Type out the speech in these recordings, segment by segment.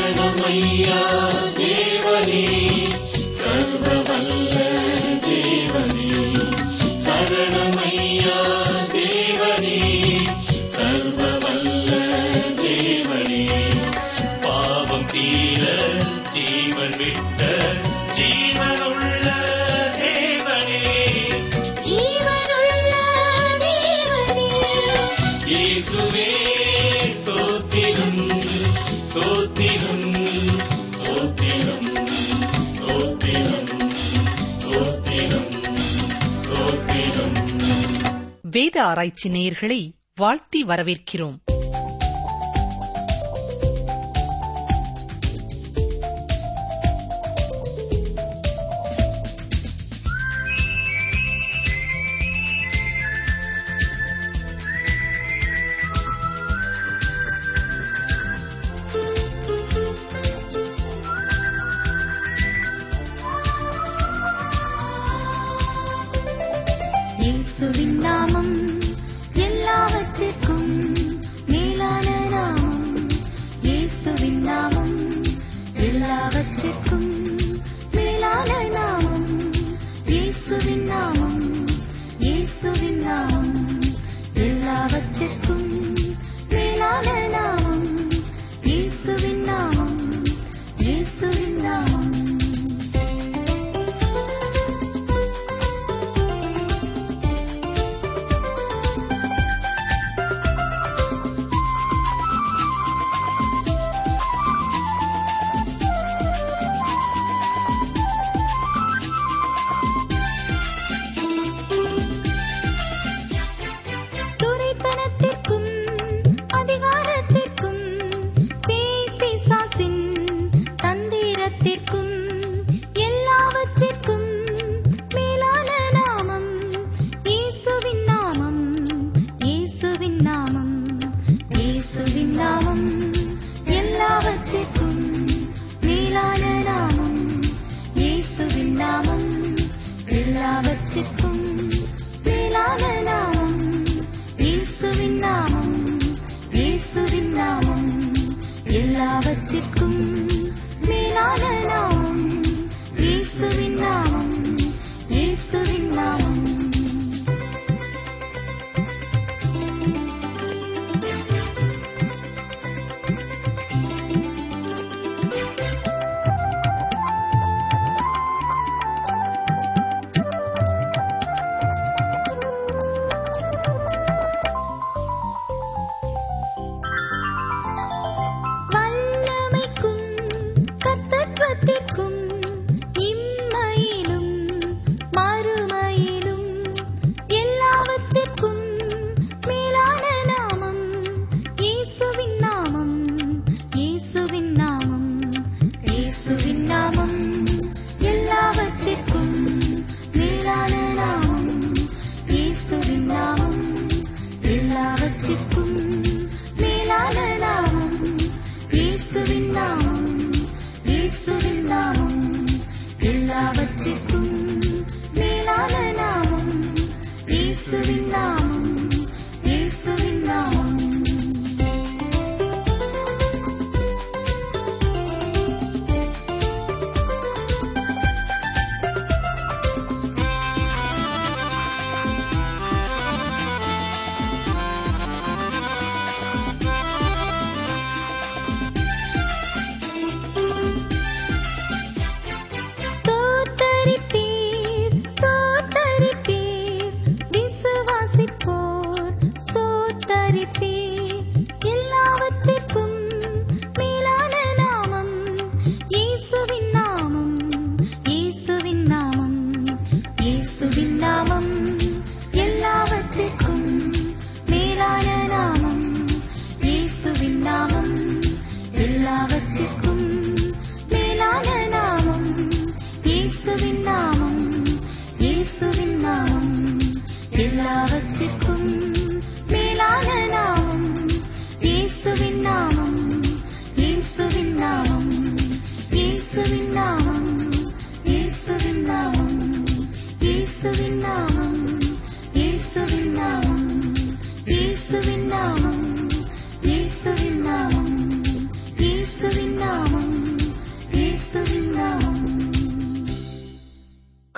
சரணமையா தேவனே வேத ஆராய்ச்சி நேயர்களை வாழ்த்தி வரவேற்கிறோம்.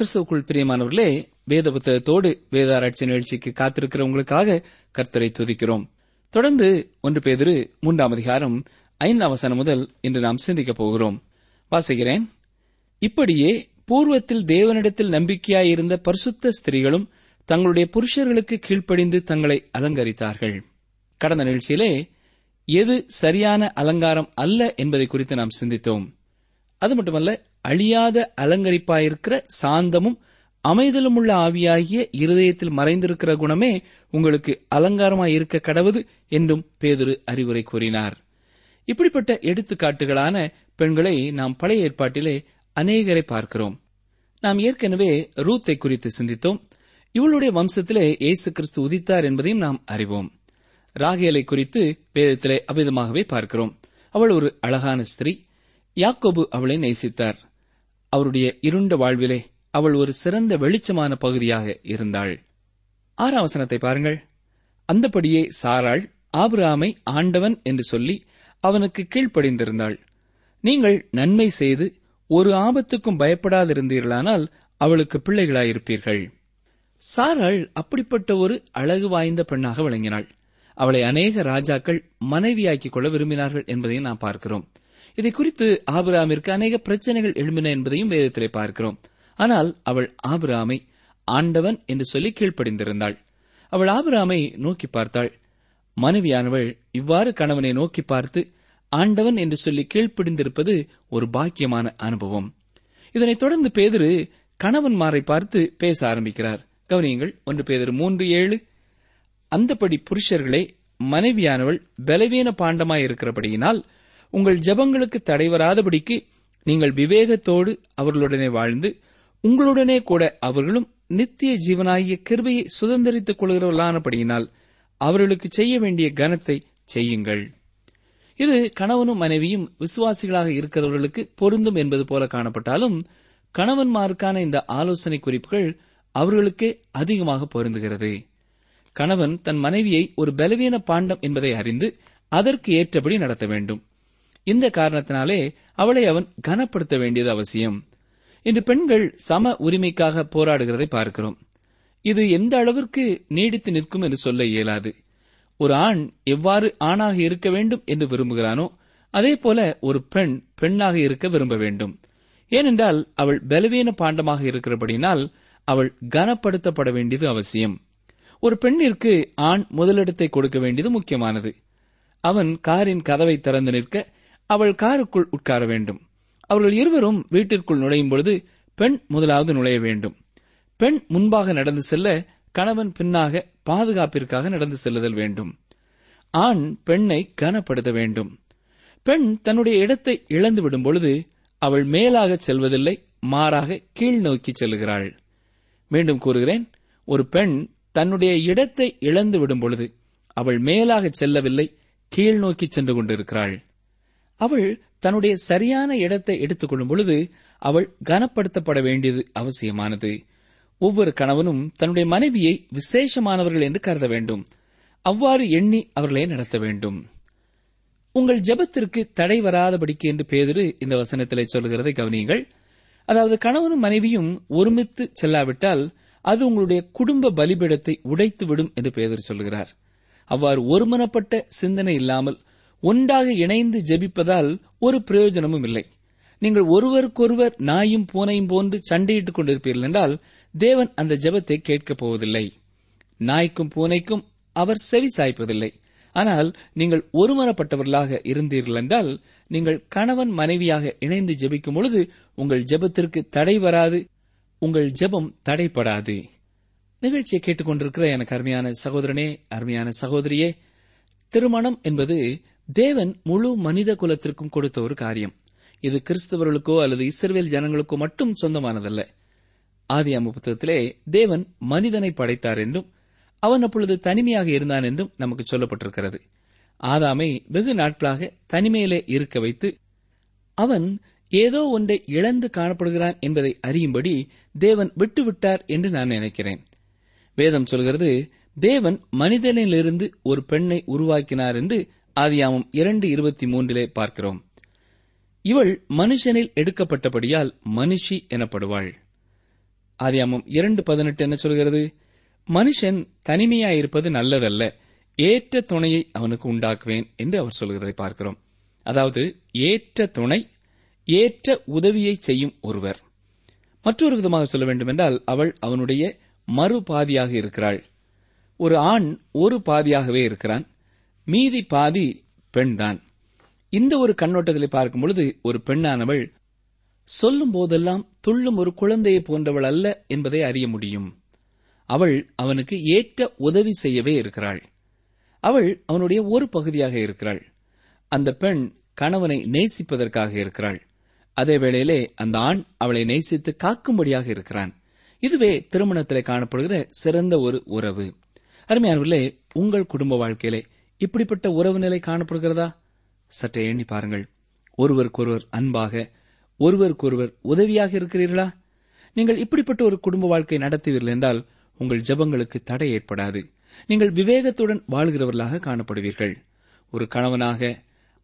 கிறிஸ்துவுக்குள் பிரியமானவர்களே வேத புத்தகத்தோடு வேதாராய்ச்சி நிகழ்ச்சிக்கு காத்திருக்கிற உங்களுக்காக கர்த்தரை துதிக்கிறோம். தொடர்ந்து ஒன்று பேதிரு மூன்றாம் அதிகாரம் ஐந்தாம் வசனம் முதல் இன்று நாம் சிந்திக்கப் போகிறோம். வாசிக்கிறேன். இப்படியே பூர்வத்தில் தேவனிடத்தில் நம்பிக்கையாயிருந்த பரிசுத்த ஸ்திரீகளும் தங்களுடைய புருஷர்களுக்கு கீழ்ப்படிந்து தங்களை அலங்கரித்தார்கள். கடந்த நிகழ்ச்சியிலே எது சரியான அலங்காரம் அல்ல என்பதை குறித்து நாம் சிந்தித்தோம். அது மட்டுமல்ல அழியாத அலங்கரிப்பாயிருக்கிற சாந்தமும் அமைதலும் உள்ள ஆவியாகிய இருதயத்தில் மறைந்திருக்கிற குணமே உங்களுக்கு அலங்காரமாயிருக்க கடவுது என்றும் பேதுரு அறிவுரை கூறினார். இப்படிப்பட்ட எடுத்துக்காட்டுகளான பெண்களை நாம் பழைய ஏற்பாட்டிலே அநேகரை பார்க்கிறோம். நாம் ஏற்கனவே ரூத்தை குறித்து சிந்தித்தோம். இவளுடைய வம்சத்திலே இயேசு கிறிஸ்து உதித்தார் என்பதையும் நாம் அறிவோம். ராகேலை குறித்து வேதத்திலே அபிதமாகவே பார்க்கிறோம். அவள் ஒரு அழகான ஸ்திரீ. யாக்கோபு அவளை நேசித்தார். அவருடைய இருண்ட வாழ்விலே அவள் ஒரு சிறந்த வெளிச்சமான பகுதியாக இருந்தாள். ஆறாம் வசனத்தை பாருங்கள். அந்தபடியே சாராள் ஆபிராமை ஆண்டவன் என்று சொல்லி அவனுக்கு கீழ்ப்படிந்திருந்தாள். நீங்கள் நன்மை செய்து ஒரு ஆபத்துக்கும் பயப்படாதிருந்தீர்களானால் அவளுக்கு பிள்ளைகளாயிருப்பீர்கள். சாராள் அப்படிப்பட்ட ஒரு அழகு வாய்ந்த பெண்ணாக விளங்கினாள். அவளை அநேக ராஜாக்கள் மனைவியாக்கிக் கொள்ள விரும்பினார்கள் என்பதையும் நாம் பார்க்கிறோம். இதை குறித்து ஆபிராமிற்கு அநேக பிரச்சனைகள் எழும்பின என்பதையும் வேதத்திலே பார்க்கிறோம். ஆனால் அவள் ஆபிராமை ஆண்டவன் என்று சொல்லி கீழ்ப்படிந்திருந்தாள். அவள் ஆபிராமை நோக்கி பார்த்தாள். மனைவியானவள் இவ்வாறு கணவனை நோக்கி பார்த்து ஆண்டவன் என்று சொல்லி கீழ்ப்படிந்திருப்பது ஒரு பாக்கியமான அனுபவம். இதனைத் தொடர்ந்து பேதிரு கணவன்மாரை பார்த்து பேச ஆரம்பிக்கிறார். கவனியங்கள் ஒன்று பேதிரு மூன்று ஏழு. அந்தபடி புருஷர்களே மனைவியானவள் பலவீன பாண்டமாயிருக்கிறபடியினால் உங்கள் ஜெபங்களுக்கு தடைவராதபடிக்கு நீங்கள் விவேகத்தோடு அவர்களுடனே வாழ்ந்து உங்களுடனே கூட அவர்களும் நித்திய ஜீவனாகிய கிருபையை சுதந்திரித்துக் கொள்கிறவர்களானபடியினால் அவர்களுக்கு செய்ய வேண்டிய கனத்தை செய்யுங்கள். இது கணவனும் மனைவியும் விசுவாசிகளாக இருக்கிறவர்களுக்கு பொருந்தும் என்பது போல காணப்பட்டாலும் கணவன்மாருக்கான இந்த ஆலோசனை குறிப்புகள் அவர்களுக்கே அதிகமாக பொருந்துகிறது. கணவன் தன் மனைவியை ஒரு பலவீன பாண்டம் என்பதை அறிந்து அதற்கு ஏற்றபடி நடத்த வேண்டும். இந்த காரணத்தினாலே அவளை அவன் கனப்படுத்த வேண்டியது அவசியம். இன்று பெண்கள் சம உரிமைக்காக போராடுகிறதை பார்க்கிறோம். இது எந்த அளவிற்கு நீடித்து நிற்கும் என்று சொல்ல இயலாது. ஒரு ஆண் எவ்வாறு ஆணாக இருக்க வேண்டும் என்று விரும்புகிறானோ அதே போல ஒரு பெண் பெண்ணாக இருக்க விரும்ப வேண்டும். ஏனென்றால் அவள் பலவீன பாண்டமாக இருக்கிறபடினால் அவள் கனப்படுத்தப்பட வேண்டியது அவசியம். ஒரு பெண்ணிற்கு ஆண் முதலிடத்தை கொடுக்க வேண்டியது முக்கியமானது. அவன் காரின் கதவை திறந்து நிற்க அவள் காருக்குள் உட்கார வேண்டும். அவர்கள் இருவரும் வீட்டிற்குள் நுழையும் பொழுது பெண் முதலாவது நுழைய வேண்டும். பெண் முன்பாக நடந்து செல்ல கணவன் பின்னாக பாதுகாப்பிற்காக நடந்து செல்லுதல் வேண்டும். ஆண் பெண்ணை கனப்படுத்த வேண்டும். பெண் தன்னுடைய இடத்தை இழந்துவிடும் பொழுது அவள் மேலாக செல்வதில்லை மாறாக கீழ் நோக்கி செல்கிறாள். மீண்டும் கூறுகிறேன் ஒரு பெண் தன்னுடைய இடத்தை இழந்து விடும் பொழுது அவள் மேலாக செல்லவில்லை கீழ் நோக்கி சென்று கொண்டிருக்கிறாள். அவள் தன்னுடைய சரியான இடத்தை எடுத்துக்கொள்ளும் பொழுது அவள் கனப்படுத்தப்பட வேண்டியது அவசியமானது. ஒவ்வொரு கணவனும் தன்னுடைய மனைவியை விசேஷமானவர்கள் என்று கருத வேண்டும். அவ்வாறு எண்ணி அவர்களை நடத்த வேண்டும். உங்கள் ஜெபத்திற்கு தடை வராதபடிக்கு என்று பேதிரு இந்த வசனத்திலே சொல்கிறதை கவனியுங்கள். அதாவது கணவனும் மனைவியும் ஒருமித்து செல்லாவிட்டால் அது உங்களுடைய குடும்ப பலிபீடத்தை உடைத்துவிடும் என்று பேதர் சொல்கிறார் அவ்வாறு ஒருமனப்பட்ட சிந்தனை இல்லாமல் ஒன்றாக இணைந்து ஜெபிப்பதால் ஒரு பிரயோஜனமும் இல்லை. நீங்கள் ஒருவருக்கொருவர் நாயும் பூனையும் போன்று சண்டையிட்டுக் கொண்டிருப்பீர்கள் என்றால் தேவன் அந்த ஜெபத்தை கேட்கப் போவதில்லை. நாய்க்கும் பூனைக்கும் அவர் செவி சாய்ப்பதில்லை. ஆனால் நீங்கள் ஒருமனப்பட்டவர்களாக இருந்தீர்கள் என்றால் நீங்கள் கணவன் மனைவியாக இணைந்து ஜெபிக்கும் பொழுது உங்கள் ஜெபத்திற்கு தடை வராது உங்கள் ஜெபம் தடைப்படாது. நிகழ்ச்சியை கேட்டுக்கொண்டிருக்கிற எனக்கு அருமையான சகோதரனே அருமையான சகோதரியே திருமணம் என்பது தேவன் முழு மனித குலத்திற்கும் கொடுத்த ஒரு காரியம். இது கிறிஸ்தவர்களுக்கோ அல்லது இஸ்ரவேல் ஜனங்களுக்கோ மட்டும் சொந்தமானதல்ல. ஆதி புத்தகத்திலே தேவன் மனிதனை படைத்தார் என்றும் அவன் அப்பொழுது தனிமையாக இருந்தான் என்றும் நமக்கு சொல்லப்பட்டிருக்கிறது. ஆதாமை வெகு நாட்களாக தனிமையிலே இருக்க வைத்து அவன் ஏதோ ஒன்றை இழந்து காணப்படுகிறான் என்பதை அறியும்படி தேவன் விட்டுவிட்டார் என்று நான் நினைக்கிறேன். வேதம் சொல்கிறது தேவன் மனிதனிலிருந்து ஒரு பெண்ணை உருவாக்கினார் என்று ஆதியாமம் இரண்டு இருபத்தி மூன்றிலே பார்க்கிறோம். இவள் மனுஷனில் எடுக்கப்பட்டபடியால் மனுஷி எனப்படுவாள். ஆதியாமம் இரண்டு பதினெட்டு என்ன சொல்கிறது? மனுஷன் தனிமையாயிருப்பது நல்லதல்ல ஏற்ற துணையை அவனுக்கு உண்டாக்குவேன் என்று அவர் சொல்கிறதை பார்க்கிறோம். அதாவது ஏற்ற துணை ஏற்ற உதவியை செய்யும் ஒருவர். மற்றொரு விதமாக சொல்ல வேண்டுமென்றால் அவள் அவனுடைய மறுபாதியாக இருக்கிறாள். ஒரு ஆண் ஒரு பாதியாகவே இருக்கிறான். மீதி பாதி பெண்தான். இந்த ஒரு கண்ணோட்டத்தில் பார்க்கும் பொழுது ஒரு பெண்ணானவள் சொல்லும் போதெல்லாம் துள்ளும் ஒரு குழந்தையை போன்றவள் அல்ல என்பதை அறிய முடியும். அவள் அவனுக்கு ஏற்ற உதவி செய்யவே இருக்கிறாள். அவள் அவனுடைய ஒரு பகுதியாக இருக்கிறாள். அந்த பெண் கணவனை நேசிப்பதற்காக இருக்கிறாள். அதே வேளையிலே அந்த ஆண் அவளை நேசித்து காக்கும்படியாக இருக்கிறான். இதுவே திருமணத்திலே காணப்படுகிற சிறந்த ஒரு உறவு. அருமையானவர்களே உங்கள் குடும்ப வாழ்க்கையிலே இப்படிப்பட்ட உறவு நிலை காணப்படுகிறதா? சற்றே எண்ணி பாருங்கள். ஒருவருக்கொருவர் அன்பாக ஒருவருக்கொருவர் உதவியாக இருக்கிறீர்களா? நீங்கள் இப்படிப்பட்ட ஒரு குடும்ப வாழ்க்கை நடத்துவீர்கள் என்றால் உங்கள் ஜெபங்களுக்கு தடை ஏற்படாது. நீங்கள் விவேகத்துடன் வாழ்கிறவர்களாக காணப்படுவீர்கள். ஒரு கணவனாக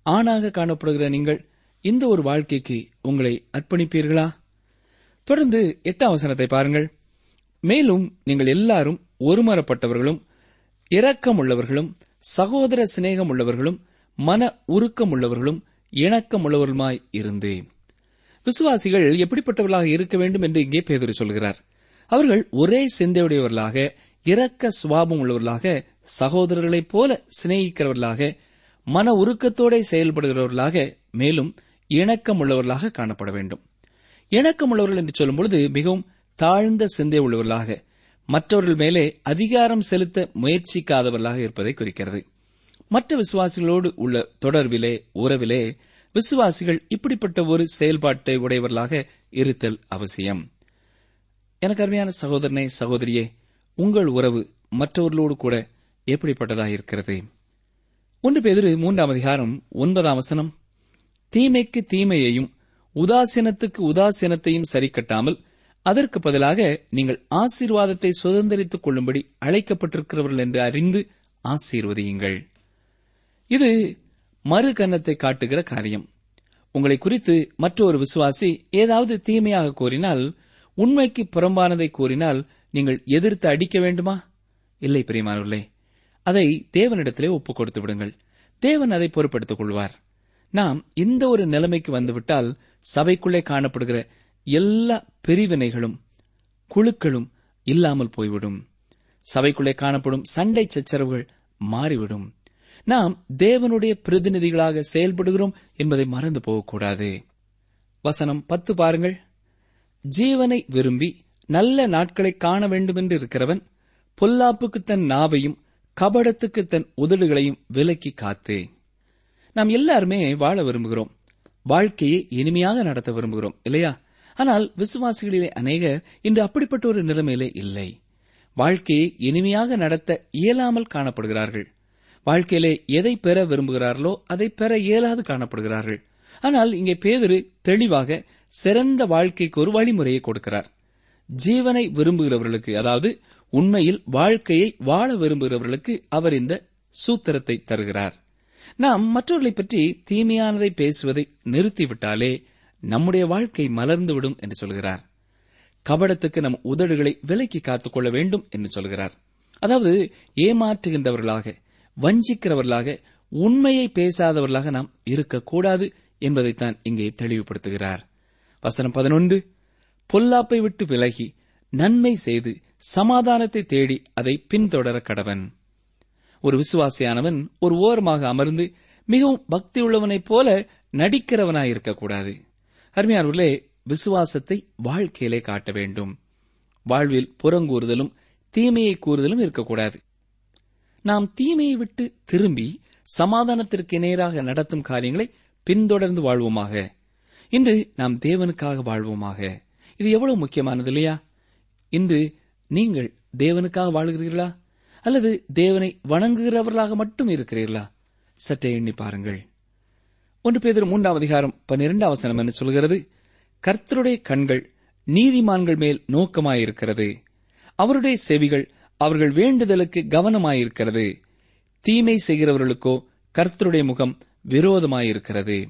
ஆணாக காணப்படுகிற நீங்கள் இந்த ஒரு வாழ்க்கைக்கு உங்களை அர்ப்பணிப்பீர்களா? தொடர்ந்து எட்டாம் வசனத்தை பாருங்கள். மேலும் நீங்கள் எல்லாரும் ஒருமரப்பட்டவர்களும் இரக்கம் உள்ளவர்களும் சகோதர சிநேகம் உள்ளவர்களும் மன உருக்கம் உள்ளவர்களும் இணக்கம் உள்ளவர்களுமாய் இருந்து. விசுவாசிகள் எப்படிப்பட்டவர்களாக இருக்க வேண்டும் என்று இங்கே பேதறி சொல்கிறார். அவர்கள் ஒரே சிந்தையுடையவர்களாக இரக்க சுவாபம் உள்ளவர்களாக சகோதரர்களைப் போல சிநேகிக்கிறவர்களாக மன உருக்கத்தோட செயல்படுகிறவர்களாக மேலும் இணக்கம் உள்ளவர்களாக காணப்பட வேண்டும். இணக்கம் உள்ளவர்கள் என்று சொல்லும்பொழுது மிகவும் தாழ்ந்த சிந்தை உள்ளவர்களாக மற்றவர்கள் மேலே அதிகாரம் செலுத்த முயற்சிக்காதவர்களாக இருப்பதை குறிக்கிறது. மற்ற விசுவாசிகளோடு உள்ள தொடர்பிலே உறவிலே விசுவாசிகள் இப்படிப்பட்ட ஒரு செயல்பாட்டை உடையவர்களாக இருத்தல் அவசியம். எனக்கு அருமையான சகோதரனே சகோதரியே உங்கள் உறவு மற்றவர்களோடு கூட எப்படிப்பட்டதாக இருக்கிறது? ஒன்று பேதிரு மூன்றாம் அதிகாரம் ஒன்பதாம் வசனம் தீமைக்கு தீமையையும் உதாசீனத்துக்கு உதாசீனத்தையும் சரிக்கட்டாமல் அதற்கு பதிலாக நீங்கள் ஆசீர்வாதத்தை சுதந்திரித்துக் கொள்ளும்படி அழைக்கப்பட்டிருக்கிறவர்கள் என்று அறிந்து ஆசீர்வதியுங்கள். இது மறு கன்னத்தை காட்டுகிற காரியம். உங்களை குறித்து மற்றொரு விசுவாசி ஏதாவது தீமையாக கூறினால் உண்மைக்கு புறம்பானதை கூறினால் நீங்கள் எதிர்த்து அடிக்க வேண்டுமா? இல்லை பிரியமானவர்களே. அதை தேவனிடத்திலே ஒப்புக் கொடுத்து விடுங்கள். தேவன் அதை பொறுப்படுத்திக் கொள்வார். நாம் இந்த ஒரு நிலைமைக்கு வந்துவிட்டால் சபைக்குள்ளே காணப்படுகிற எல்லா பிரிவினைகளும் குழுக்களும் இல்லாமல் போய்விடும். சபைக்குள்ளே காணப்படும் சண்டை சச்சரவுகள் மாறிவிடும். நாம் தேவனுடைய பிரதிநிதிகளாக செயல்படுகிறோம் என்பதை மறந்து போகக்கூடாது. வசனம் பத்து பாருங்கள். ஜீவனை விரும்பி நல்ல நாட்களை காண வேண்டுமென்று இருக்கிறவன் பொல்லாப்புக்கு தன் நாவையும் கபடத்துக்கு தன் உதடுகளையும் விலக்கி காத்து. நாம் எல்லாருமே வாழ விரும்புகிறோம். வாழ்க்கையை இனிமையாக நடத்த விரும்புகிறோம் இல்லையா? ஆனால் விசுவாசிகளிலே அநேகர் இன்று அப்படிப்பட்ட ஒரு நிலைமையிலே இல்லை. வாழ்க்கையை இனிமையாக நடத்த இயலாமல் காணப்படுகிறார்கள். வாழ்க்கையிலே எதை பெற விரும்புகிறார்களோ அதை பெற இயலாது காணப்படுகிறார்கள். ஆனால் இங்கே பேதரு தெளிவாக சிறந்த வாழ்க்கைக்கு ஒரு வழிமுறையை கொடுக்கிறார். ஜீவனை விரும்புகிறவர்களுக்கு அதாவது உண்மையில் வாழ்க்கையை வாழ விரும்புகிறவர்களுக்கு அவர் இந்த சூத்திரத்தை தருகிறார். நாம் மற்றவர்களை பற்றி தீமையானதை பேசுவதை நிறுத்திவிட்டாலே நம்முடைய வாழ்க்கை மலர்ந்துவிடும் என்று சொல்கிறார். கபடத்துக்கு நம் உதடுகளை விலக்கி காத்துக்கொள்ள வேண்டும் என்று சொல்கிறார். அதாவது ஏமாற்றுகின்றவர்களாக வஞ்சிக்கிறவர்களாக உண்மையை பேசாதவர்களாக நாம் இருக்கக்கூடாது என்பதைத்தான் இங்கே தெளிவுபடுத்துகிறார். வசனம் பதினொன்று பொல்லாப்பை விட்டு விலகி நன்மை செய்து சமாதானத்தை தேடி அதை பின்தொடர கடவன். ஒரு விசுவாசியானவன் ஒரு ஓரமாக அமர்ந்து மிகவும் பக்தியுள்ளவனைப் போல நடிக்கிறவனாயிருக்கக்கூடாது அருமையானவர்களே விசுவாசத்தை வாழ்க்கையிலே காட்ட வேண்டும். வாழ்வில் புறங்கூறுதலும் தீமையை கூறுதலும் இருக்கக்கூடாது. நாம் தீமையை விட்டு திரும்பி சமாதானத்திற்கு நேராக நடத்தும் காரியங்களை பின்தொடர்ந்து வாழ்வோமாக. இன்று நாம் தேவனுக்காக வாழ்வோமாக. இது எவ்வளவு முக்கியமானது இல்லையா? இன்று நீங்கள் தேவனுக்காக வாழுகிறீர்களா? அல்லது தேவனை வணங்குகிறவர்களாக மட்டும் இருக்கிறீர்களா? சற்றே எண்ணி பாருங்கள். ஒன்று பேதர் மூன்றாம் அதிகாரம் பன்னிரெண்டாம் வசனம் என்று சொல்கிறது கர்த்தருடைய கண்கள் நீதிமான்கள் மேல் நோக்கமாயிருக்கிறது. அவருடைய செவிகள் அவர்கள் வேண்டுதலுக்கு கவனமாயிருக்கிறது. தீமை செய்கிறவர்களுக்கோ கர்த்தருடைய முகம் விரோதமாயிருக்கிறது.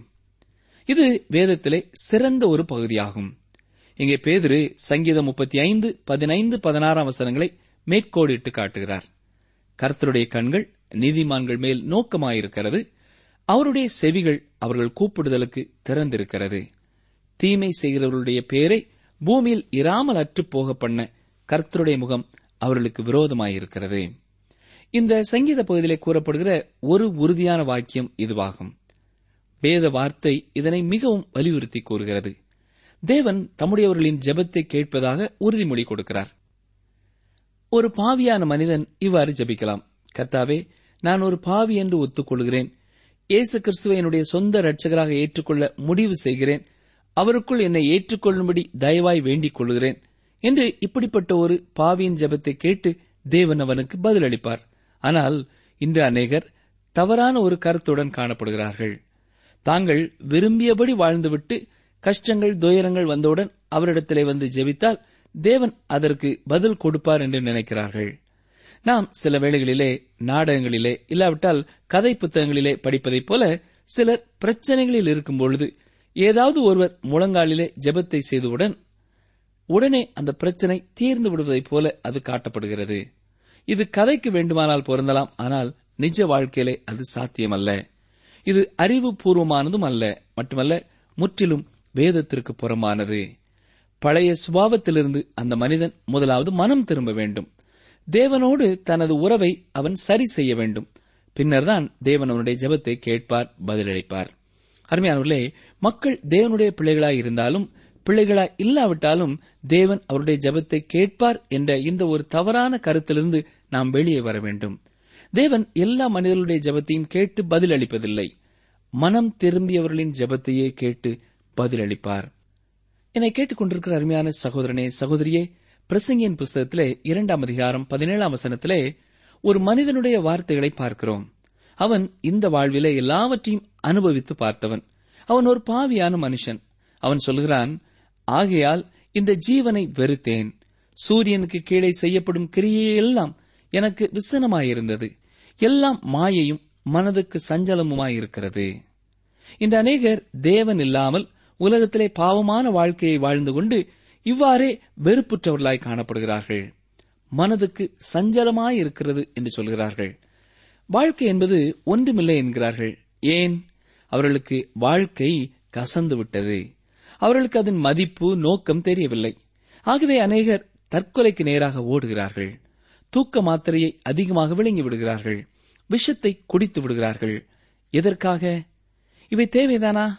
இது வேதத்திலே சிறந்த ஒரு பகுதியாகும். இங்கே பேதிரு சங்கீதம் முப்பத்தி ஐந்து பதினைந்து பதினாறாம் வசனங்களை மேற்கோடிட்டு காட்டுகிறார். கர்த்தருடைய கண்கள் நீதிமான்கள் மேல் நோக்கமாயிருக்கிறது. அவருடைய செவிகள் அவர்கள் கூப்பிடுதலுக்கு திறந்திருக்கிறது. தீமை செய்கிறவர்களுடைய பேரை பூமியில் இராமல் அற்றுப் போக பண்ண கர்த்தருடைய முகம் அவர்களுக்கு விரோதமாயிருக்கிறது. இந்த சங்கீத பகுதியிலே கூறப்படுகிற ஒரு உறுதியான வாக்கியம் இதுவாகும். வேத வார்த்தை இதனை மிகவும் வலியுறுத்தி கூறுகிறது. தேவன் தம்முடையவர்களின் ஜெபத்தை கேட்பதாக உறுதிமொழி கொடுக்கிறார். ஒரு பாவியான மனிதன் இவ்வாறு ஜெபிக்கலாம். கர்த்தாவே நான் ஒரு பாவி என்று ஒத்துக்கொள்கிறேன். இயேசு கிறிஸ்துவை என்னுடைய சொந்த ரட்சகராக ஏற்றுக்கொள்ள முடிவு செய்கிறேன். அவருக்குள் என்னை ஏற்றுக்கொள்ளும்படி தயவாய் வேண்டிக் கொள்கிறேன். என்று இப்படிப்பட்ட ஒரு பாவியின் ஜபத்தை கேட்டு தேவன் அவனுக்கு பதிலளிப்பார். ஆனால் இன்று அநேகர் தவறான ஒரு கருத்துடன் காணப்படுகிறார்கள். தாங்கள் விரும்பியபடி வாழ்ந்துவிட்டு கஷ்டங்கள் துயரங்கள் வந்தவுடன் அவரிடத்திலே வந்து ஜெபித்தால் தேவன் அதற்கு பதில் கொடுப்பார் என்று நினைக்கிறார்கள். நாம் சில வேளைகளிலே நாடகங்களிலே இல்லாவிட்டால் கதை புத்தகங்களிலே படிப்பதைப் போல சிலர் பிரச்சனைகளில் இருக்கும் பொழுது ஏதாவது ஒருவர் முழங்காலிலே ஜெபத்தை செய்தவுடன் உடனே அந்த பிரச்சனை தீர்ந்து விடுவதைப் போல அது காட்டப்படுகிறது. இது கதைக்கு வேண்டுமானால் பொருந்தலாம் ஆனால் நிஜ வாழ்க்கையிலே அது சாத்தியமல்ல. இது அறிவுபூர்வமானதும் அல்ல மட்டுமல்ல முற்றிலும் வேதத்திற்கு புறமானது பழைய சுபாவத்திலிருந்து அந்த மனிதன் முதலாவது மனம் திரும்ப வேண்டும். தேவனோடு தனது உறவை அவன் சரி செய்ய வேண்டும். பின்னர்தான் தேவன் அவனுடைய ஜெபத்தை கேட்பார் பதிலளிப்பார். அருமையானவர்களே மக்கள் தேவனுடைய பிள்ளைகளாய் இருந்தாலும் பிள்ளைகளாய் இல்லாவிட்டாலும் தேவன் அவருடைய ஜெபத்தை கேட்பார் என்ற இந்த ஒரு தவறான கருத்திலிருந்து நாம் வெளியே வர வேண்டும். தேவன் எல்லா மனிதர்களுடைய ஜெபத்தையும் கேட்டு பதிலளிப்பதில்லை. மனம் திரும்பியவர்களின் ஜெபத்தையே கேட்டு பதிலளிப்பார். என்னை கேட்டுக்கொண்டிருக்கிற அருமையான சகோதரனே சகோதரியே பிரசங்கியின் புஸ்தகத்திலே இரண்டாம் அதிகாரம் பதினேழாம் வசனத்திலே ஒரு மனிதனுடைய வார்த்தைகளை பார்க்கிறோம். அவன் இந்த வாழ்விலே எல்லாவற்றையும் அனுபவித்து பார்த்தவன். அவன் ஒரு பாவியான மனுஷன். அவன் சொல்கிறான் ஆகையால் இந்த ஜீவனை வெறுத்தேன். சூரியனுக்கு கீழே செய்யப்படும் கிரியையெல்லாம் எனக்கு விசனமாயிருந்தது. எல்லாம் மாயையும் மனதுக்கு சஞ்சலமுமாயிருக்கிறது இந்த அநேகர் தேவன் இல்லாமல் உலகத்திலே பாவமான வாழ்க்கையை வாழ்ந்து கொண்டு இவ்வாறே வெறுப்புற்றவர்களாய் காணப்படுகிறார்கள். மனதுக்கு சஞ்சலமாயிருக்கிறது என்று சொல்கிறார்கள். வாழ்க்கை என்பது ஒன்றுமில்லை என்கிறார்கள். ஏன்? அவர்களுக்கு வாழ்க்கை கசந்து விட்டது. அவர்களுக்கு அதன் மதிப்பு நோக்கம் தெரியவில்லை. ஆகவே அநேகர் தற்கொலைக்கு நேராக ஓடுகிறார்கள். தூக்க மாத்திரையை அதிகமாக விழுங்கி விடுகிறார்கள். விஷத்தை குடித்து விடுகிறார்கள். எதற்காக? இவை தேவைதானா?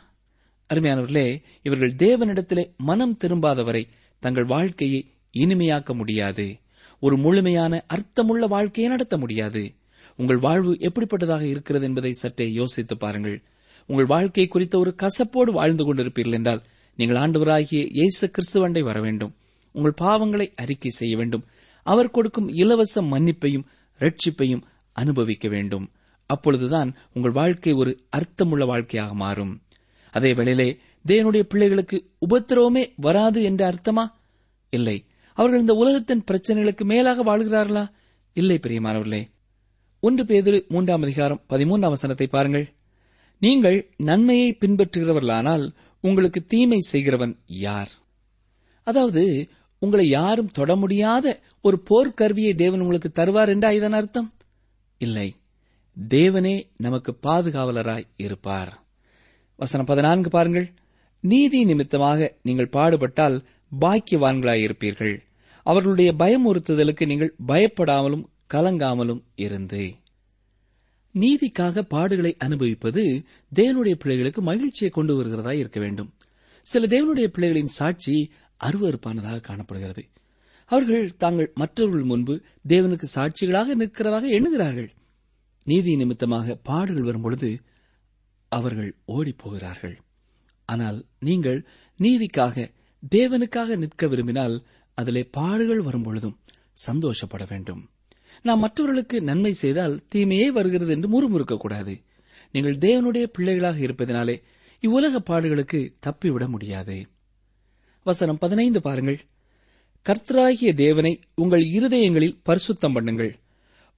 அருமையானவர்களே இவர்கள் தேவனிடத்திலே மனம் திரும்பாதவரை தங்கள் வாழ்க்கையை இனிமையாக்க முடியாது. ஒரு முழுமையான அர்த்தமுள்ள வாழ்க்கையை நடத்த முடியாது. உங்கள் வாழ்வு எப்படிப்பட்டதாக இருக்கிறது என்பதை சற்றே யோசித்து பாருங்கள். உங்கள் வாழ்க்கை குறித்த ஒரு கசப்போடு வாழ்ந்து கொண்டிருப்பீர்கள் என்றால் நீங்கள் ஆண்டவராகிய இயேசு கிறிஸ்துவண்டை வர வேண்டும். உங்கள் பாவங்களை அறிக்கை செய்ய வேண்டும். அவர் கொடுக்கும் இலவச மன்னிப்பையும் ரட்சிப்பையும் அனுபவிக்க வேண்டும். அப்பொழுதுதான் உங்கள் வாழ்க்கை ஒரு அர்த்தமுள்ள வாழ்க்கையாக மாறும். அதே வேளையிலே தேவனுடைய பிள்ளைகளுக்கு உபத்திரவமே வராது என்ற அர்த்தமா? இல்லை. அவர்கள் இந்த உலகத்தின் பிரச்சனைகளுக்கு மேலாக வாழ்கிறார்களா? இல்லை பிரியமானவர்களே. ஒன்று பேதிரு மூன்றாம் அதிகாரம் பதிமூன்றாம் வசனத்தை பாருங்கள். நீங்கள் நன்மையை பின்பற்றுகிறவர்களானால் உங்களுக்கு தீமை செய்கிறவன் யார்? அதாவது உங்களை யாரும் தொட முடியாத ஒரு போர்க்கருவியை தேவன் உங்களுக்கு தருவார் என்றா இதன் அர்த்தம்? இல்லை. தேவனே நமக்கு பாதுகாவலராய் இருப்பார். வசனம் பதினான்கு பாருங்கள். நீதி நிமித்தமாக நீங்கள் பாடுபட்டால் பாக்கியவான்களாயிருப்பீர்கள். அவர்களுடைய பயமுறுத்துதலுக்கு நீங்கள் பயப்படாமலும் கலங்காமலும் இருந்து. நீதிக்காக பாடுகளை அனுபவிப்பது தேவனுடைய பிள்ளைகளுக்கு மகிழ்ச்சியை கொண்டு வருகிறதா இருக்க வேண்டும். சில தேவனுடைய பிள்ளைகளின் சாட்சி அருவறுப்பானதாக காணப்படுகிறது. அவர்கள் தாங்கள் மற்றவர்கள் முன்பு தேவனுக்கு சாட்சிகளாக நிற்கிறதாக எண்ணுகிறார்கள். நீதி நிமித்தமாக பாடுகள் வரும்பொழுது அவர்கள் ஓடிப் போகிறார்கள் ஆனால் நீங்கள் நீதிக்காக தேவனுக்காக நிற்க விரும்பினால் அதிலே பாடுகள் வரும்பொழுதும் சந்தோஷப்பட வேண்டும். நாம் மற்றவர்களுக்கு நன்மை செய்தால் தீமையே வருகிறது என்று முறுமுறுக்கக்கூடாது. நீங்கள் தேவனுடைய பிள்ளைகளாக இருப்பதினாலே இவ்வுலக பாடுகளுக்கு தப்பிவிட முடியாது. வசனம் பதினைந்து பாருங்கள். கர்த்தராகிய தேவனை உங்கள் இருதயங்களில் பரிசுத்தம் பண்ணுங்கள்.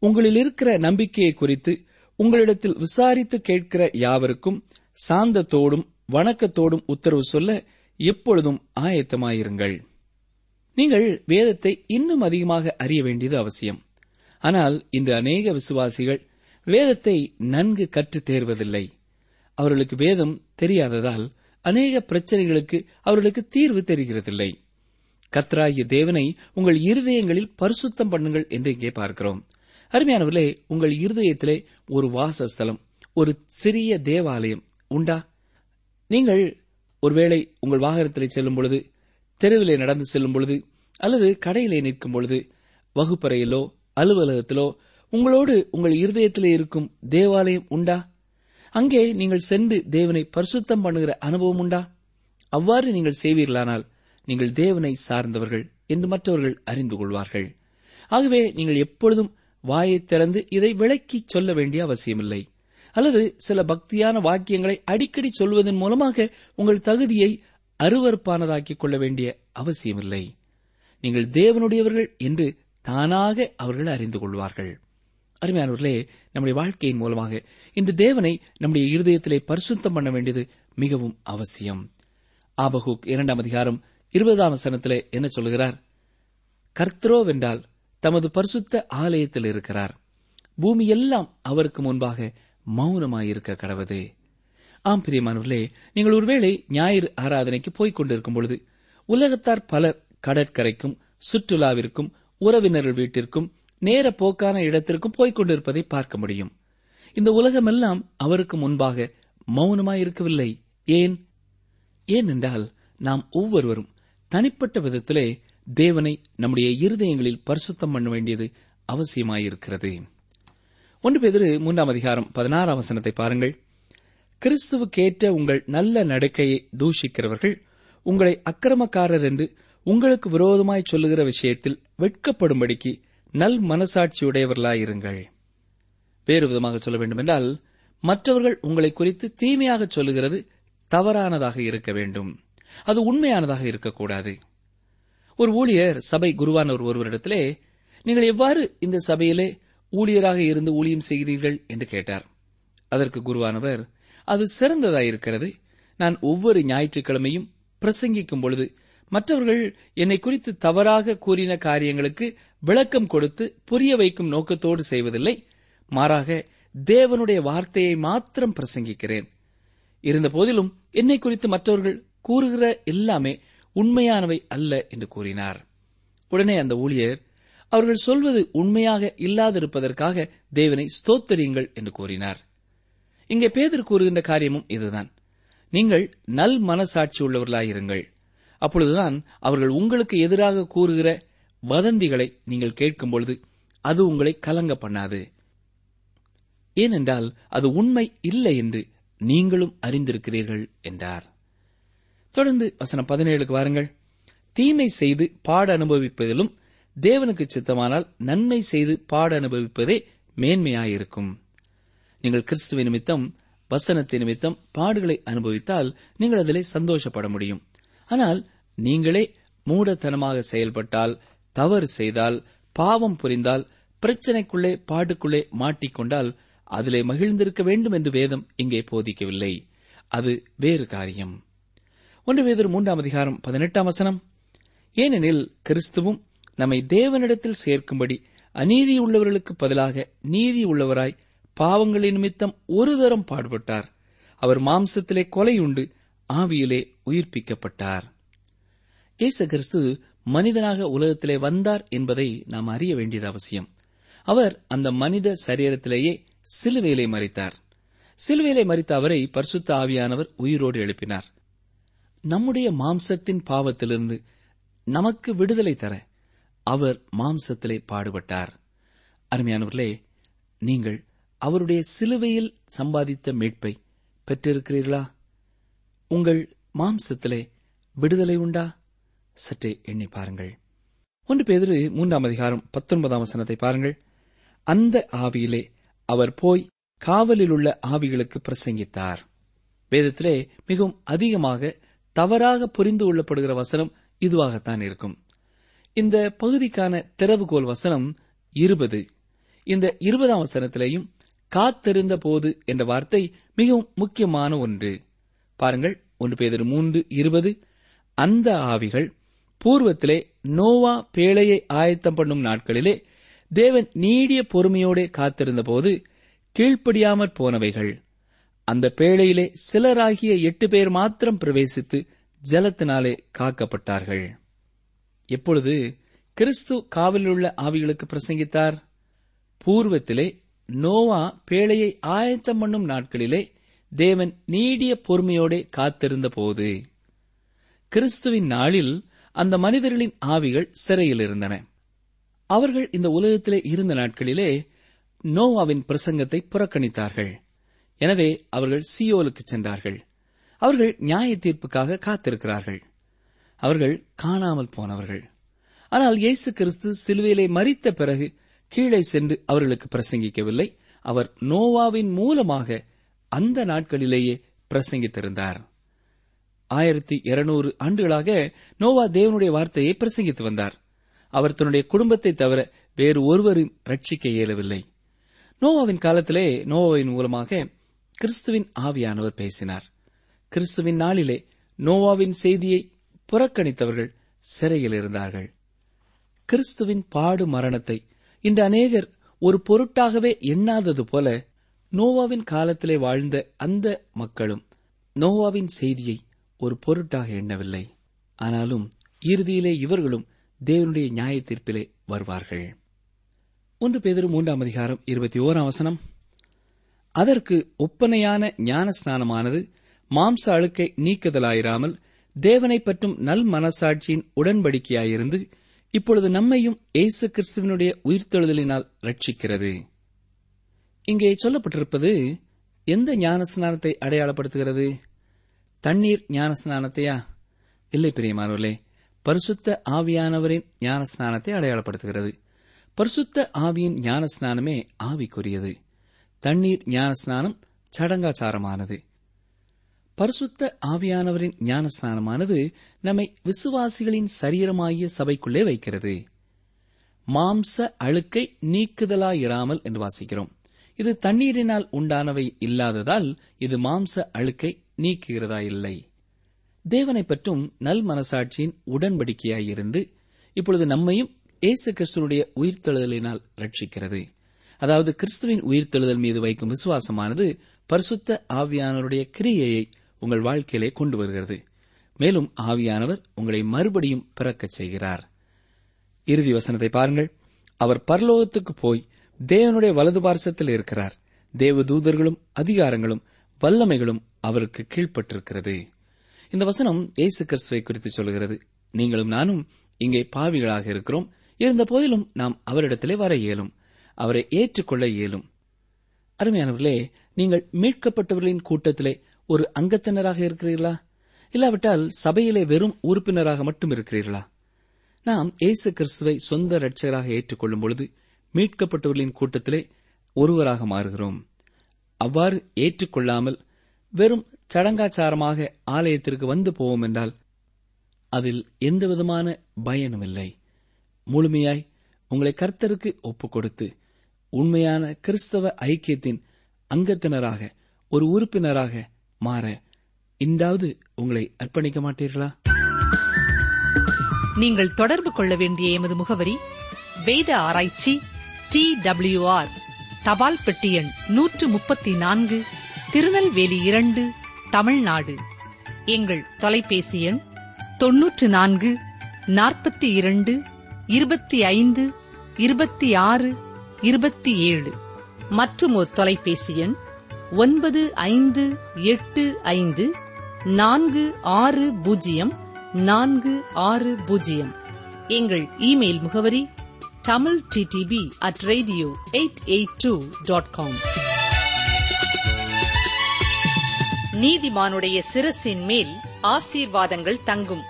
உங்களில் இருக்கிற நம்பிக்கையை குறித்து உங்களிடத்தில் விசாரித்து கேட்கிற யாவருக்கும் சாந்தத்தோடும் வணக்கத்தோடும் உத்தரவு சொல்ல எப்பொழுதும் ஆயத்தமாயிருங்கள். நீங்கள் வேதத்தை இன்னும் அதிகமாக அறிய வேண்டியது அவசியம். ஆனால் இந்த அநேக விசுவாசிகள் வேதத்தை நன்கு கற்றுத் தேர்வதில்லை. அவர்களுக்கு வேதம் தெரியாததால் அநேக பிரச்சனைகளுக்கு அவர்களுக்கு தீர்வு தெரிகிறதில்லை. கர்த்தராகிய தேவனை உங்கள் இருதயங்களில் பரிசுத்தம் பண்ணுங்கள் என்று இங்கே பார்க்கிறோம். அருமையானவர்களே உங்கள் இருதயத்திலே ஒரு வாசஸ்தலம் ஒரு சிறிய தேவாலயம் உண்டா? நீங்கள் ஒருவேளை உங்கள் வாகனத்திலே செல்லும் பொழுது தெருவிலே நடந்து செல்லும் பொழுது அல்லது கடையிலே நிற்கும் பொழுது வகுப்பறையிலோ அலுவலகத்திலோ உங்களோடு உங்கள் இருதயத்திலே இருக்கும் தேவாலயம் உண்டா? அங்கே நீங்கள் சென்று தேவனை பரிசுத்தம் பண்ணுகிற அனுபவம் உண்டா? அவ்வாறு நீங்கள் செய்வீர்களானால் நீங்கள் தேவனை சார்ந்தவர்கள் என்று மற்றவர்கள் அறிந்து கொள்வார்கள். ஆகவே நீங்கள் எப்பொழுதும் வாயை திறந்து இதை விளக்கிச் சொல்ல வேண்டிய அவசியமில்லை. அல்லது சில பக்தியான வாக்கியங்களை அடிக்கடி சொல்வதன் மூலமாக உங்கள் தகுதியை அருவறுப்பானதாக்கிக் கொள்ள வேண்டிய அவசியமில்லை. நீங்கள் தேவனுடையவர்கள் என்று தானாக அவர்கள் அறிந்து கொள்வார்கள். அருமையானவர்களே நம்முடைய வாழ்க்கையின் மூலமாக இன்று தேவனை நம்முடைய இருதயத்திலே பரிசுத்தம் பண்ண வேண்டியது மிகவும் அவசியம். ஆபகுக் இரண்டாம் அதிகாரம் இருபதாம் சனத்திலே என்ன சொல்கிறார் கர்த்தரோவென்றால் தமது பரிசுத்த ஆலயத்தில் இருக்கிறார். பூமியெல்லாம் அவருக்கு முன்பாக மௌனமாயிருக்க கடவுது ஆம் பிரியமானவர்களே நீங்கள் ஒருவேளை ஞாயிறு ஆராதனைக்கு போய்க் கொண்டிருக்கும் பொழுது உலகத்தார் பலர் கடற்கரைக்கும் சுற்றுலாவிற்கும் உறவினர்கள் வீட்டிற்கும் நேர போக்கான இடத்திற்கும் போய்க் கொண்டிருப்பதை பார்க்க முடியும். இந்த உலகமெல்லாம் அவருக்கு முன்பாக மௌனமாயிருக்கவில்லை. ஏன்? ஏனென்றால் நாம் ஒவ்வொருவரும் தனிப்பட்ட விதத்திலே தேவனை நம்முடைய இருதயங்களில் பரிசுத்தம் பண்ண வேண்டியது அவசியமாயிருக்கிறது. ஒன்று பேதிரு மூன்றாம் அதிகாரம் பதினாறாம் வசனத்தை பாருங்கள். கிறிஸ்துவுக்கேற்ற உங்கள் நல்ல நடக்கையை தூஷிக்கிறவர்கள் உங்களை அக்கிரமக்காரர் என்று உங்களுக்கு விரோதமாய் சொல்லுகிற விஷயத்தில் வெட்கப்படும்படிக்கு நல் மனசாட்சியுடையவர்களாயிருங்கள். வேறு விதமாக சொல்ல வேண்டுமென்றால் மற்றவர்கள் உங்களை குறித்து தீமையாக சொல்லுகிறது தவறானதாக இருக்க வேண்டும். அது உண்மையானதாக இருக்கக்கூடாது. ஒரு ஊழியர் சபை குருவானவர் ஒருவரிடத்திலே நீங்கள் எவ்வாறு இந்த சபையிலே ஊழியராக இருந்து ஊழியம் செய்கிறீர்கள்? என்று கேட்டார். அதற்கு குருவானவர் அது சிறந்ததாயிருக்கிறது. நான் ஒவ்வொரு ஞாயிற்றுக்கிழமையும் பிரசங்கிக்கும் பொழுது மற்றவர்கள் என்னை குறித்து தவறாக கூறின காரியங்களுக்கு விளக்கம் கொடுத்து புரிய வைக்கும் நோக்கத்தோடு செய்வதில்லை. மாறாக தேவனுடைய வார்த்தையை மாத்திரம் பிரசங்கிக்கிறேன். இருந்தபோதிலும் என்னை குறித்து மற்றவர்கள் கூறுகிற எல்லாமே உண்மையானவை அல்ல என்று கூறினார். உடனே அந்த ஊழியர் அவர்கள் சொல்வது உண்மையாக இல்லாதிருப்பதற்காக தேவனை ஸ்தோத்தரியுங்கள் என்று கூறினார். இங்கே பேதர் கூறுகின்ற காரியமும் இதுதான். நீங்கள் நல் மனசாட்சி உள்ளவர்களாயிருங்கள். அப்பொழுதுதான் அவர்கள் உங்களுக்கு எதிராக கூறுகிற வதந்திகளை நீங்கள் கேட்கும்பொழுது அது உங்களை கலங்க பண்ணாது. ஏனென்றால் அது உண்மை இல்லை என்று நீங்களும் அறிந்திருக்கிறீர்கள் என்றார். தொடர்ந்து வசனம் பதினேழுக்கு வாருங்கள். தீமை செய்து பாட அனுபவிப்பதிலும் தேவனுக்கு சித்தமானால் நன்மை செய்து பாட அனுபவிப்பதே மேன்மையாயிருக்கும். நீங்கள் கிறிஸ்துவ நிமித்தம் வசனத்தின் நிமித்தம் பாடுகளை அனுபவித்தால் நீங்கள் அதிலே சந்தோஷப்பட முடியும். ஆனால் நீங்களே மூடத்தனமாக செயல்பட்டால் தவறு செய்தால் பாவம் புரிந்தால் பிரச்சனைக்குள்ளே பாட்டுக்குள்ளே மாட்டிக்கொண்டால் அதிலே மகிழ்ந்திருக்க வேண்டும் என்று வேதம் இங்கே போதிக்கவில்லை. அது வேறு காரியம். ஒன்று வேதர் மூன்றாம் அதிகாரம் பதினெட்டாம் வசனம். ஏனெனில் கிறிஸ்துவும் நம்மை தேவனிடத்தில் சேர்க்கும்படி அநீதி உள்ளவர்களுக்கு பதிலாக நீதி உள்ளவராய் பாவங்களின் நிமித்தம் ஒரு தரம் பாடுபட்டார். அவர் மாம்சத்திலே கொலை உண்டு ஆவியிலே உயிர்ப்பிக்கப்பட்டார். இயேசு கிறிஸ்து மனிதனாக உலகத்திலே வந்தார் என்பதை நாம் அறிய வேண்டியது அவசியம். அவர் அந்த மனித சரீரத்திலேயே சிலுவையிலே மறித்தார் சிலுவையிலே மறித்த அவரை பரிசுத்த ஆவியானவர் உயிரோடு எழுப்பினார். நம்முடைய மாம்சத்தின் பாவத்திலிருந்து நமக்கு விடுதலை தர அவர் மாம்சத்திலே பாடுபட்டார். அருமையானவர்களே நீங்கள் அவருடைய சிலுவையில் சம்பாதித்த மீட்பை பெற்றிருக்கிறீர்களா? உங்கள் மாம்சத்திலே விடுதலை உண்டா? சற்றே எண்ணி பாருங்கள். ஒன்று பேதிரு மூன்றாம் அதிகாரம் பத்தொன்பதாம் வசனத்தை பாருங்கள். அந்த ஆவியிலே அவர் போய் காவலில் உள்ள ஆவிகளுக்கு பிரசங்கித்தார். வேதத்திலே மிகவும் அதிகமாக தவறாக புரிந்து கொள்ளப்படுகிற வசனம் இதுவாகத்தான் இருக்கும். இந்த பகுதிக்கான திறவுகோல் வசனம் இருபது. இந்த இருபதாம் வசனத்திலேயும் காத்திருந்த போது என்ற வார்த்தை மிகவும் முக்கியமான ஒன்று. பாருங்கள் ஒன்று பேதர் மூன்று இருபது. அந்த ஆவிகள் பூர்வத்திலே நோவா பேழையை ஆயத்தம் பண்ணும் நாட்களிலே தேவன் நீடிய பொறுமையோடே காத்திருந்தபோது கீழ்ப்படியாமற் போனவைகள். அந்த பேழையிலே சிலராகிய எட்டு பேர் மாத்திரம் பிரவேசித்து ஜலத்தினாலே காக்கப்பட்டார்கள். எப்பொழுது கிறிஸ்து காவலிலுள்ள ஆவிகளுக்கு பிரசங்கித்தார்? பூர்வத்திலே நோவா பேழையை ஆயத்தம் பண்ணும் நாட்களிலே தேவன் நீடிய பொறுமையோடே காத்திருந்த போது கிறிஸ்துவின் நாளில் அந்த மனிதர்களின் ஆவிகள் சிறையில் இருந்தன அவர்கள் இந்த உலகத்திலே இருந்த நாட்களிலே நோவாவின் பிரசங்கத்தை புறக்கணித்தார்கள். எனவே அவர்கள் சியோலுக்கு சென்றார்கள். அவர்கள் நியாய தீர்ப்புக்காக காத்திருக்கிறார்கள். அவர்கள் காணாமல் போனவர்கள். ஆனால் இயேசு கிறிஸ்து சிலுவையிலே மறித்த பிறகு கீழே சென்று அவர்களுக்கு பிரசங்கிக்கவில்லை. அவர் நோவாவின் மூலமாக அந்த நாட்களிலேயே பிரசங்கித்திருந்தார். ஆயிரத்தி இருநூறு ஆண்டுகளாக நோவா தேவனுடைய வார்த்தையை பிரசங்கித்து வந்தார். அவர் தன்னுடைய குடும்பத்தை தவிர வேறு ஒருவரும் ரட்சிக்க இயலவில்லை. நோவாவின் காலத்திலே நோவாவின் மூலமாக கிறிஸ்துவின் ஆவியானவர் பேசினார். கிறிஸ்துவின் நாளிலே நோவாவின் செய்தியை புறக்கணித்தவர்கள் சிறையில் இருந்தார்கள். கிறிஸ்துவின் பாடு மரணத்தை இன்று அநேகர் ஒரு பொருட்டாகவே எண்ணாதது போல நோவாவின் காலத்திலே வாழ்ந்த அந்த மக்களும் நோவாவின் செய்தியை ஒரு பொருட்டாக எண்ணவில்லை. ஆனாலும் இறுதியிலே இவர்களும் தேவனுடைய நியாய தீர்ப்பிலே வருவார்கள். ஒன்று பேதரு மூன்றாம் அதிகாரம் இருபத்தி ஓராம் வசனம். அதற்கு ஒப்பனையான ஞானஸ்நானமானது மாம்ச அழுக்கை நீக்குதலாயிராமல் தேவனை பற்றும் நல் மனசாட்சியின் உடன்படிக்கையாயிருந்து இப்பொழுது நம்மையும் இயேசு கிறிஸ்துவனுடைய உயிர்த்தெழுதலினால் ரட்சிக்கிறது இங்கே சொல்லப்பட்டிருப்பது எந்த ஞானஸ்நானத்தை அடையாளப்படுத்துகிறது? தண்ணீர் ஞானஸ்நானத்தையா? இல்லை பிரியமானவர்களே பரிசுத்த ஆவியானவரின் ஞானஸ்நானத்தை அடையாளப்படுத்துகிறது. பரிசுத்த ஆவியின் ஞானஸ்நானமே ஆவிக்குரியது. தண்ணீர் ஞான ஸ்நானம் சடங்காச்சாரமானது. பரிசுத்த ஆவியானவரின் ஞான ஸ்நானமானது நம்மை விசுவாசிகளின் சரீரமாகிய சபைக்குள்ளே வைக்கிறது. மாம்ச அழுக்கை நீக்குதலாயிராமல் என்று வாசிக்கிறோம். இது தண்ணீரினால் உண்டானவை இல்லாததால் இது மாம்ச அழுக்கை நீக்குகிறதா இல்லை. தேவனை பற்றும் நல் மனசாட்சியின் உடன்படிக்கையாயிருந்து இப்பொழுது நம்மையும் இயேசு கிறிஸ்துவனுடைய உயிர்த்தெழுதலினால் ரட்சிக்கிறது. அதாவது கிறிஸ்துவின் உயிர்த்தெழுதல் மீது வைக்கும் விசுவாசமானது பரிசுத்த ஆவியானவருடைய கிரியையை உங்கள் வாழ்க்கையிலே கொண்டு வருகிறது. மேலும் ஆவியானவர் உங்களை மறுபடியும் பிறக்கச் செய்கிறார். இறுதி வசனத்தை பாருங்கள். அவர் பரலோகத்துக்கு போய் தேவனுடைய வலது பார்சத்தில் இருக்கிறார். தேவ தூதர்களும் அதிகாரங்களும் வல்லமைகளும் அவருக்கு கீழ்ப்பட்டிருக்கிறது. இந்த வசனம் இயேசு கிறிஸ்துவை குறித்து சொல்கிறது நீங்களும் நானும் இங்கே பாவிகளாக இருக்கிறோம். இருந்த போதிலும் நாம் அவரிடத்திலே வர இயலும். அவரை ஏற்றுக்கொள்ள இயலும். அருமையானவர்களே நீங்கள் மீட்கப்பட்டவர்களின் கூட்டத்திலே ஒரு அங்கத்தினராக இருக்கிறீர்களா? இல்லாவிட்டால் சபையிலே வெறும் உறுப்பினராக மட்டும் இருக்கிறீர்களா? நாம் இயேசு கிறிஸ்துவை சொந்த இரட்சகராக ஏற்றுக்கொள்ளும் பொழுது மீட்கப்பட்டவர்களின் கூட்டத்திலே ஒருவராக மாறுகிறோம். அவ்வாறு ஏற்றுக்கொள்ளாமல் வெறும் சடங்காச்சாரமாக ஆலயத்திற்கு வந்து போவோம் என்றால் அதில் எந்தவிதமான பயனும் இல்லை முழுமையாய் உங்களை கர்த்தருக்கு ஒப்புக் கொடுத்து உண்மையான கிறிஸ்தவ ஐக்கியத்தின் அங்கத்தினராக ஒரு உறுப்பினராக மாற இந்தாவது உங்களை அர்ப்பணிக்க மாட்டீர்களா? நீங்கள் தொடர்பு கொள்ள வேண்டிய எமது முகவரி வேத ஆராய்ச்சி டி ஆர் தபால் பெட்டி எண் நூற்று முப்பத்தி நான்கு திருநெல்வேலி இரண்டு தமிழ்நாடு. எங்கள் தொலைபேசி எண் தொன்னூற்று நான்கு நாற்பத்தி இரண்டு இருபத்தி ஐந்து இருபத்தி ஆறு இருபத்தி ஏழு. மற்றும் ஒரு தொலைபேசி எண் ஒன்பது ஐந்து எட்டு ஐந்து நான்கு ஆறு பூஜ்ஜியம் நான்கு ஆறு பூஜ்ஜியம். எங்கள் இமெயில் முகவரி Tamil D D P at radio eight eight two dot com நீதிமானுடைய சிரசின் மேல் ஆசீர்வாதங்கள் தங்கும்.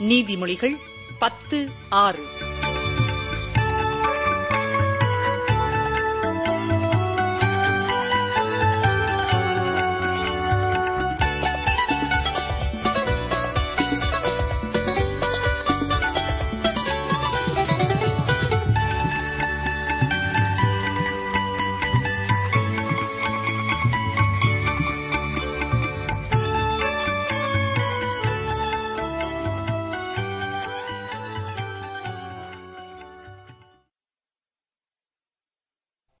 நீதிமொழிகள் பத்து ஆறு.